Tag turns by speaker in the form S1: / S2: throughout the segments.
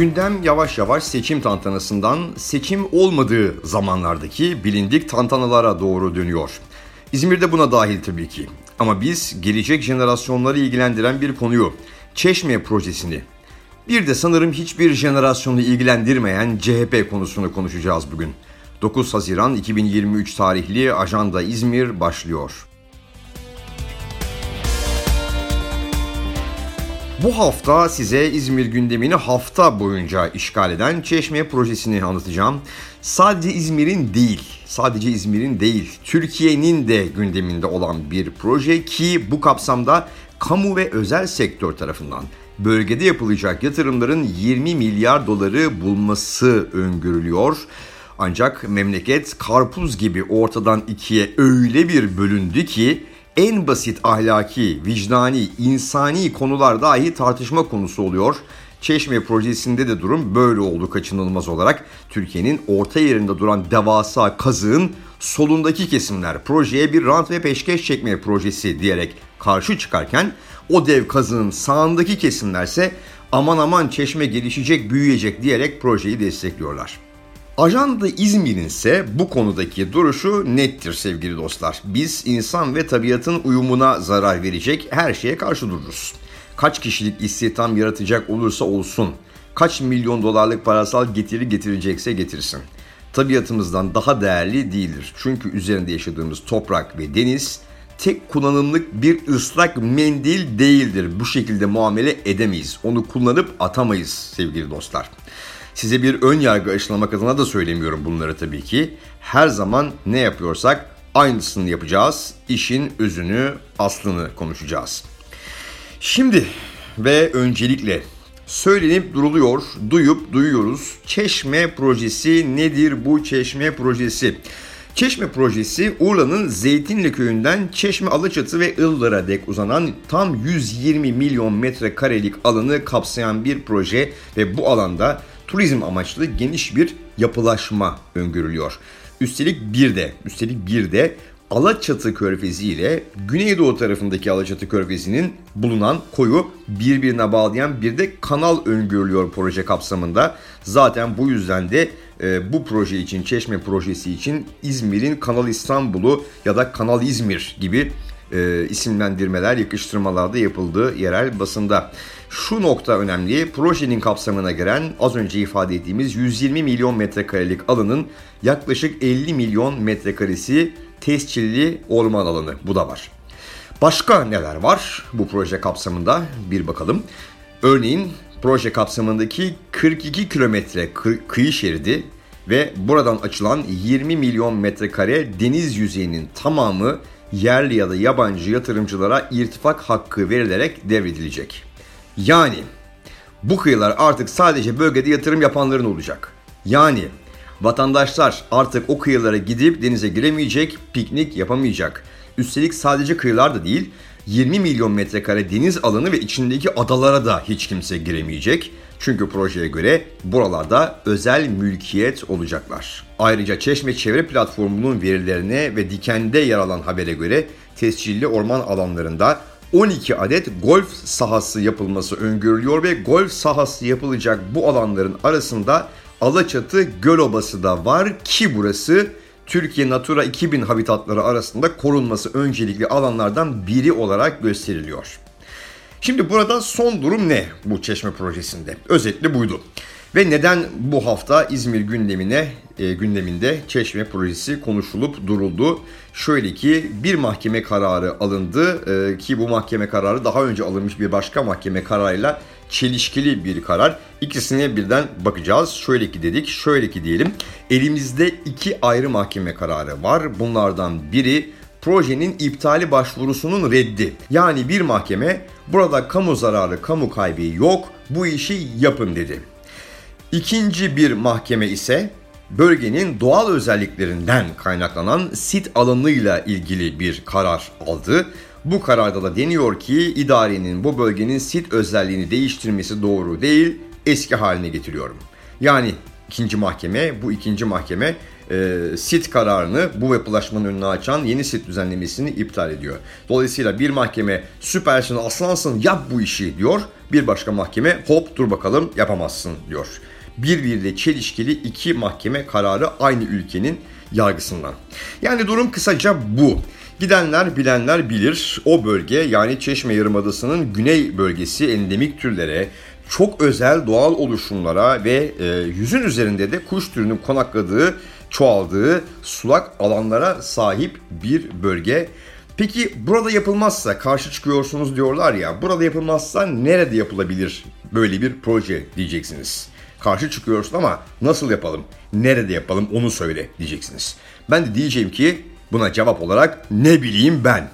S1: Gündem yavaş yavaş seçim tantanasından seçim olmadığı zamanlardaki bilindik tantanalara doğru dönüyor. İzmir'de buna dahil tabii ki. Ama biz gelecek jenerasyonları ilgilendiren bir konuyu, Çeşme projesini, bir de sanırım hiçbir jenerasyonu ilgilendirmeyen CHP konusunu konuşacağız bugün. 9 Haziran 2023 tarihli Ajanda İzmir başlıyor. Bu hafta size İzmir gündemini hafta boyunca işgal eden Çeşme projesini anlatacağım. Sadece İzmir'in değil, sadece İzmir'in değil, Türkiye'nin de gündeminde olan bir proje ki bu kapsamda kamu ve özel sektör tarafından bölgede yapılacak yatırımların 20 milyar doları bulması öngörülüyor. Ancak memleket karpuz gibi ortadan ikiye öyle bir bölündü ki en basit ahlaki, vicdani, insani konular dahi tartışma konusu oluyor. Çeşme projesinde de durum böyle oldu kaçınılmaz olarak. Türkiye'nin orta yerinde duran devasa kazığın solundaki kesimler projeye bir rant ve peşkeş çekme projesi diyerek karşı çıkarken o dev kazığın sağındaki kesimlerse aman aman çeşme gelişecek, büyüyecek diyerek projeyi destekliyorlar. Ajanda İzmir'in ise bu konudaki duruşu nettir sevgili dostlar. Biz insan ve tabiatın uyumuna zarar verecek her şeye karşı dururuz. Kaç kişilik istihdam yaratacak olursa olsun, kaç milyon dolarlık parasal getiri getirecekse getirsin. Tabiatımızdan daha değerli değildir. Çünkü üzerinde yaşadığımız toprak ve deniz tek kullanımlık bir ıslak mendil değildir. Bu şekilde muamele edemeyiz. Onu kullanıp atamayız sevgili dostlar. Size bir ön yargı aşılamak adına da söylemiyorum bunları tabii ki. Her zaman ne yapıyorsak aynısını yapacağız. İşin özünü, aslını konuşacağız. Şimdi ve öncelikle söylenip duruluyor, duyup duyuyoruz. Çeşme projesi nedir bu çeşme projesi? Çeşme projesi Urla'nın Zeytinli köyünden Çeşme Alaçatı ve Ildır'a dek uzanan tam 120 milyon metrekarelik alanı kapsayan bir proje ve bu alanda turizm amaçlı geniş bir yapılaşma öngörülüyor. Üstelik bir de, üstelik bir de Alaçatı Körfezi ile Güneydoğu tarafındaki Alaçatı Körfezi'nin bulunan koyu birbirine bağlayan bir de kanal öngörülüyor proje kapsamında. Zaten bu yüzden de e, bu proje için, Çeşme projesi için İzmir'in Kanal İstanbul'u ya da Kanal İzmir gibi e, isimlendirmeler, yakıştırmalarda yapıldığı yerel basında. Şu nokta önemli, projenin kapsamına giren az önce ifade ettiğimiz 120 milyon metrekarelik alanın yaklaşık 50 milyon metrekaresi tescilli orman alanı. Bu da var. Başka neler var bu proje kapsamında bir bakalım. Örneğin proje kapsamındaki 42 kilometre kıyı şeridi ve buradan açılan 20 milyon metrekare deniz yüzeyinin tamamı yerli ya da yabancı yatırımcılara irtifak hakkı verilerek devredilecek. Yani bu kıyılar artık sadece bölgede yatırım yapanların olacak. Yani vatandaşlar artık o kıyılara gidip denize giremeyecek, piknik yapamayacak. Üstelik sadece kıyılar da değil, 20 milyon metrekare deniz alanı ve içindeki adalara da hiç kimse giremeyecek. Çünkü projeye göre buralarda özel mülkiyet olacaklar. Ayrıca Çeşme Çevre Platformu'nun verilerine ve Diken'de yer alan habere göre tescilli orman alanlarında 12 adet golf sahası yapılması öngörülüyor ve golf sahası yapılacak bu alanların arasında Alaçatı Gölobası da var ki burası Türkiye Natura 2000 habitatları arasında korunması öncelikli alanlardan biri olarak gösteriliyor. Şimdi burada son durum ne bu çeşme projesinde? Özetle buydu. Ve neden bu hafta İzmir gündemine e, gündeminde Çeşme projesi konuşulup duruldu? Şöyle ki bir mahkeme kararı alındı e, ki bu mahkeme kararı daha önce alınmış bir başka mahkeme kararıyla çelişkili bir karar. İkisine birden bakacağız. Şöyle ki dedik, şöyle ki diyelim. Elimizde iki ayrı mahkeme kararı var. Bunlardan biri projenin iptali başvurusunun reddi. Yani bir mahkeme burada kamu zararı, kamu kaybı yok, bu işi yapın dedi. İkinci bir mahkeme ise bölgenin doğal özelliklerinden kaynaklanan sit alanıyla ilgili bir karar aldı. Bu kararda da deniyor ki idarenin bu bölgenin sit özelliğini değiştirmesi doğru değil, eski haline getiriyorum. Yani ikinci mahkeme. Bu ikinci mahkeme e, sit kararını bu yapılaşmanın önünü açan yeni sit düzenlemesini iptal ediyor. Dolayısıyla bir mahkeme süpersin aslansın yap bu işi diyor. Bir başka mahkeme hop dur bakalım yapamazsın diyor. Birbiriyle çelişkili iki mahkeme kararı aynı ülkenin yargısından. Yani durum kısaca bu. Gidenler bilenler bilir o bölge yani Çeşme Yarımadası'nın güney bölgesi endemik türlere, çok özel doğal oluşumlara ve e, yüzün üzerinde de kuş türünün konakladığı, çoğaldığı sulak alanlara sahip bir bölge. Peki burada yapılmazsa karşı çıkıyorsunuz diyorlar ya burada yapılmazsa nerede yapılabilir böyle bir proje diyeceksiniz. Karşı çıkıyorsun ama nasıl yapalım, nerede yapalım onu söyle diyeceksiniz. Ben de diyeceğim ki buna cevap olarak ne bileyim ben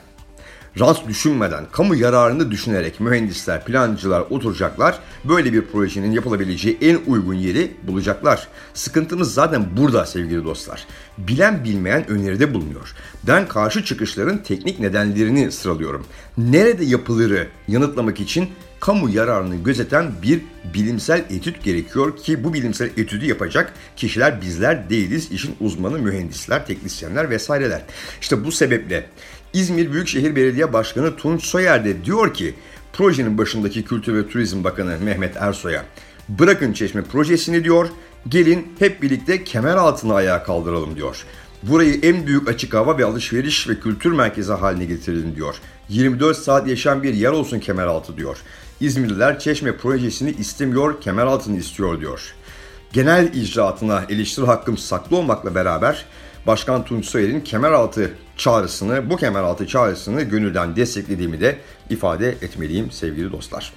S1: rant düşünmeden, kamu yararını düşünerek mühendisler, plancılar oturacaklar. Böyle bir projenin yapılabileceği en uygun yeri bulacaklar. Sıkıntımız zaten burada sevgili dostlar. Bilen bilmeyen öneride bulunuyor. Ben karşı çıkışların teknik nedenlerini sıralıyorum. Nerede yapılırı yanıtlamak için kamu yararını gözeten bir bilimsel etüt gerekiyor ki bu bilimsel etüdü yapacak kişiler bizler değiliz. İşin uzmanı mühendisler, teknisyenler vesaireler. İşte bu sebeple İzmir Büyükşehir Belediye Başkanı Tunç Soyer de diyor ki projenin başındaki Kültür ve Turizm Bakanı Mehmet Ersoy'a bırakın çeşme projesini diyor gelin hep birlikte kemer altına ayağa kaldıralım diyor. Burayı en büyük açık hava ve alışveriş ve kültür merkezi haline getirelim diyor. 24 saat yaşayan bir yer olsun kemeraltı diyor. İzmirliler Çeşme projesini istemiyor, kemeraltını istiyor diyor. Genel icraatına eleştiri hakkım saklı olmakla beraber Başkan Tunç Soyer'in kemeraltı çağrısını, bu kemeraltı çağrısını gönülden desteklediğimi de ifade etmeliyim sevgili dostlar.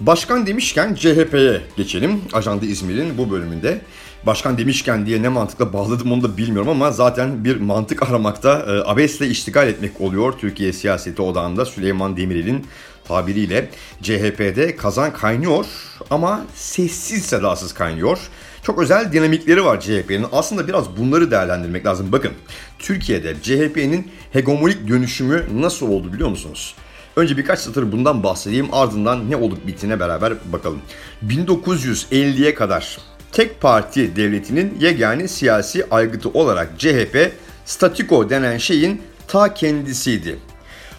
S1: Başkan demişken CHP'ye geçelim. Ajanda İzmir'in bu bölümünde. Başkan demişken diye ne mantıkla bağladım onu da bilmiyorum ama zaten bir mantık aramakta e, abesle iştigal etmek oluyor Türkiye siyaseti odağında Süleyman Demirel'in tabiriyle. CHP'de kazan kaynıyor ama sessiz sedasız kaynıyor. Çok özel dinamikleri var CHP'nin. Aslında biraz bunları değerlendirmek lazım. Bakın Türkiye'de CHP'nin hegemonik dönüşümü nasıl oldu biliyor musunuz? Önce birkaç satır bundan bahsedeyim ardından ne olup bittiğine beraber bakalım. 1950'ye kadar tek parti devletinin yegane siyasi aygıtı olarak CHP statiko denen şeyin ta kendisiydi.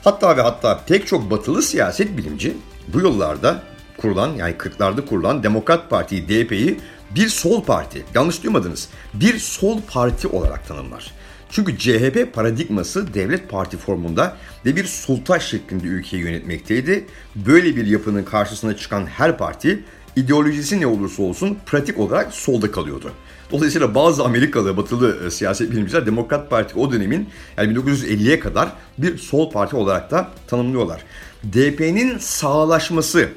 S1: Hatta ve hatta pek çok batılı siyaset bilimci bu yıllarda kurulan yani 40'larda kurulan Demokrat Parti DP'yi bir sol parti, yanlış duymadınız, bir sol parti olarak tanımlar. Çünkü CHP paradigması devlet parti formunda ve bir sultan şeklinde ülkeyi yönetmekteydi. Böyle bir yapının karşısına çıkan her parti ideolojisi ne olursa olsun pratik olarak solda kalıyordu. Dolayısıyla bazı Amerikalı batılı e, siyaset bilimciler Demokrat Parti o dönemin yani 1950'ye kadar bir sol parti olarak da tanımlıyorlar. DP'nin sağlaşması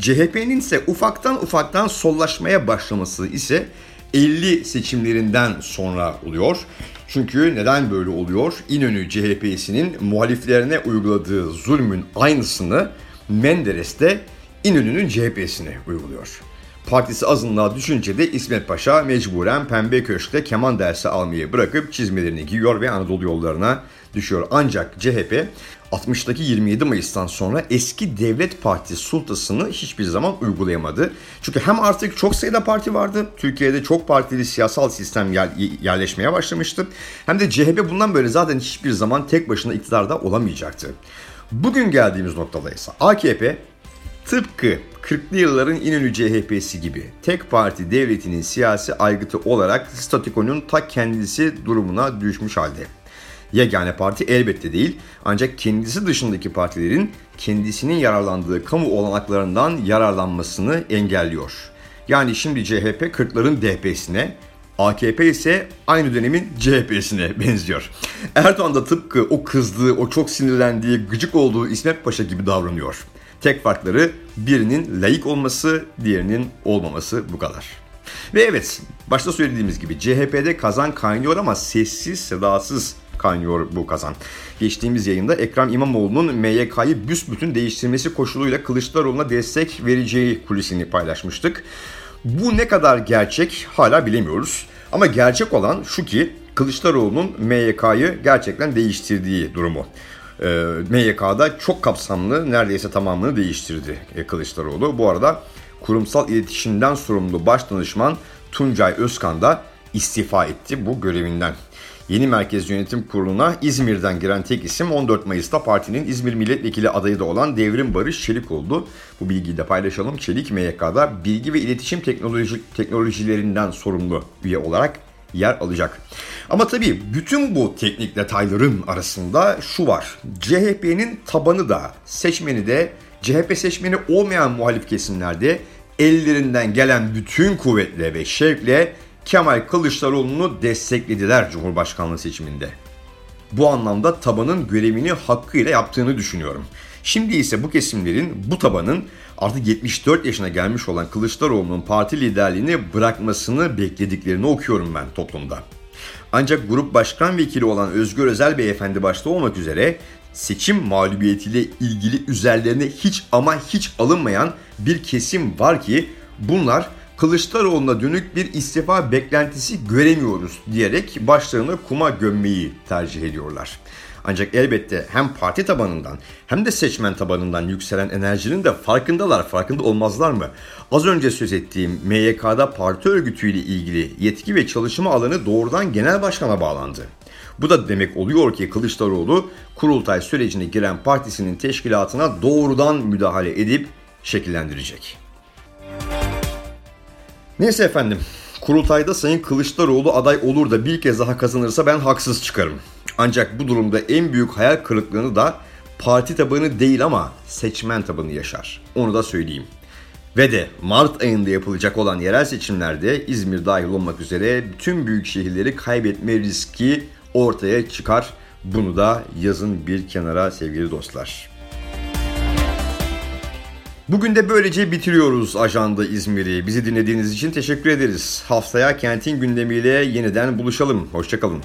S1: CHP'nin ise ufaktan ufaktan sollaşmaya başlaması ise 50 seçimlerinden sonra oluyor. Çünkü neden böyle oluyor? İnönü CHP'sinin muhaliflerine uyguladığı zulmün aynısını Menderes de İnönü'nün CHP'sine uyguluyor. Partisi azınlığa düşünce de İsmet Paşa mecburen Pembe Köşk'te keman dersi almayı bırakıp çizmelerini giyiyor ve Anadolu yollarına düşüyor. Ancak CHP 60'taki 27 Mayıs'tan sonra eski devlet partisi sultasını hiçbir zaman uygulayamadı. Çünkü hem artık çok sayıda parti vardı. Türkiye'de çok partili siyasal sistem yerleşmeye başlamıştı. Hem de CHP bundan böyle zaten hiçbir zaman tek başına iktidarda olamayacaktı. Bugün geldiğimiz noktada ise AKP tıpkı 40'lı yılların İnönü CHP'si gibi tek parti devletinin siyasi aygıtı olarak statikonun ta kendisi durumuna düşmüş halde. Yegane parti elbette değil ancak kendisi dışındaki partilerin kendisinin yararlandığı kamu olanaklarından yararlanmasını engelliyor. Yani şimdi CHP 40'ların DP'sine, AKP ise aynı dönemin CHP'sine benziyor. Erdoğan da tıpkı o kızdığı, o çok sinirlendiği, gıcık olduğu İsmet Paşa gibi davranıyor. Tek farkları birinin layık olması, diğerinin olmaması bu kadar. Ve evet, başta söylediğimiz gibi CHP'de kazan kaynıyor ama sessiz, sedasız kaynıyor bu kazan. Geçtiğimiz yayında Ekrem İmamoğlu'nun MYK'yı büsbütün değiştirmesi koşuluyla Kılıçdaroğlu'na destek vereceği kulisini paylaşmıştık. Bu ne kadar gerçek hala bilemiyoruz. Ama gerçek olan şu ki Kılıçdaroğlu'nun MYK'yı gerçekten değiştirdiği durumu. E, ee, MYK'da çok kapsamlı neredeyse tamamını değiştirdi e, Kılıçdaroğlu. Bu arada kurumsal iletişimden sorumlu baş danışman Tuncay Özkan da istifa etti bu görevinden. Yeni Merkez Yönetim Kurulu'na İzmir'den giren tek isim 14 Mayıs'ta partinin İzmir Milletvekili adayı da olan Devrim Barış Çelik oldu. Bu bilgiyi de paylaşalım. Çelik MYK'da bilgi ve iletişim teknoloji, teknolojilerinden sorumlu üye olarak yer alacak. Ama tabii bütün bu teknik detayların arasında şu var. CHP'nin tabanı da seçmeni de CHP seçmeni olmayan muhalif kesimlerde ellerinden gelen bütün kuvvetle ve şevkle Kemal Kılıçdaroğlu'nu desteklediler Cumhurbaşkanlığı seçiminde. Bu anlamda tabanın görevini hakkıyla yaptığını düşünüyorum. Şimdi ise bu kesimlerin, bu tabanın artık 74 yaşına gelmiş olan Kılıçdaroğlu'nun parti liderliğini bırakmasını beklediklerini okuyorum ben toplumda. Ancak grup başkan vekili olan Özgür Özel Beyefendi başta olmak üzere seçim mağlubiyetiyle ilgili üzerlerine hiç ama hiç alınmayan bir kesim var ki bunlar Kılıçdaroğlu'na dönük bir istifa beklentisi göremiyoruz diyerek başlarını kuma gömmeyi tercih ediyorlar. Ancak elbette hem parti tabanından hem de seçmen tabanından yükselen enerjinin de farkındalar, farkında olmazlar mı? Az önce söz ettiğim MYK'da parti örgütüyle ilgili yetki ve çalışma alanı doğrudan genel başkana bağlandı. Bu da demek oluyor ki Kılıçdaroğlu kurultay sürecine giren partisinin teşkilatına doğrudan müdahale edip şekillendirecek. Neyse efendim, kurultayda Sayın Kılıçdaroğlu aday olur da bir kez daha kazanırsa ben haksız çıkarım. Ancak bu durumda en büyük hayal kırıklığını da parti tabanı değil ama seçmen tabanı yaşar. Onu da söyleyeyim. Ve de Mart ayında yapılacak olan yerel seçimlerde İzmir dahil olmak üzere bütün büyük şehirleri kaybetme riski ortaya çıkar. Bunu da yazın bir kenara sevgili dostlar. Bugün de böylece bitiriyoruz Ajanda İzmir'i. Bizi dinlediğiniz için teşekkür ederiz. Haftaya kentin gündemiyle yeniden buluşalım. Hoşçakalın.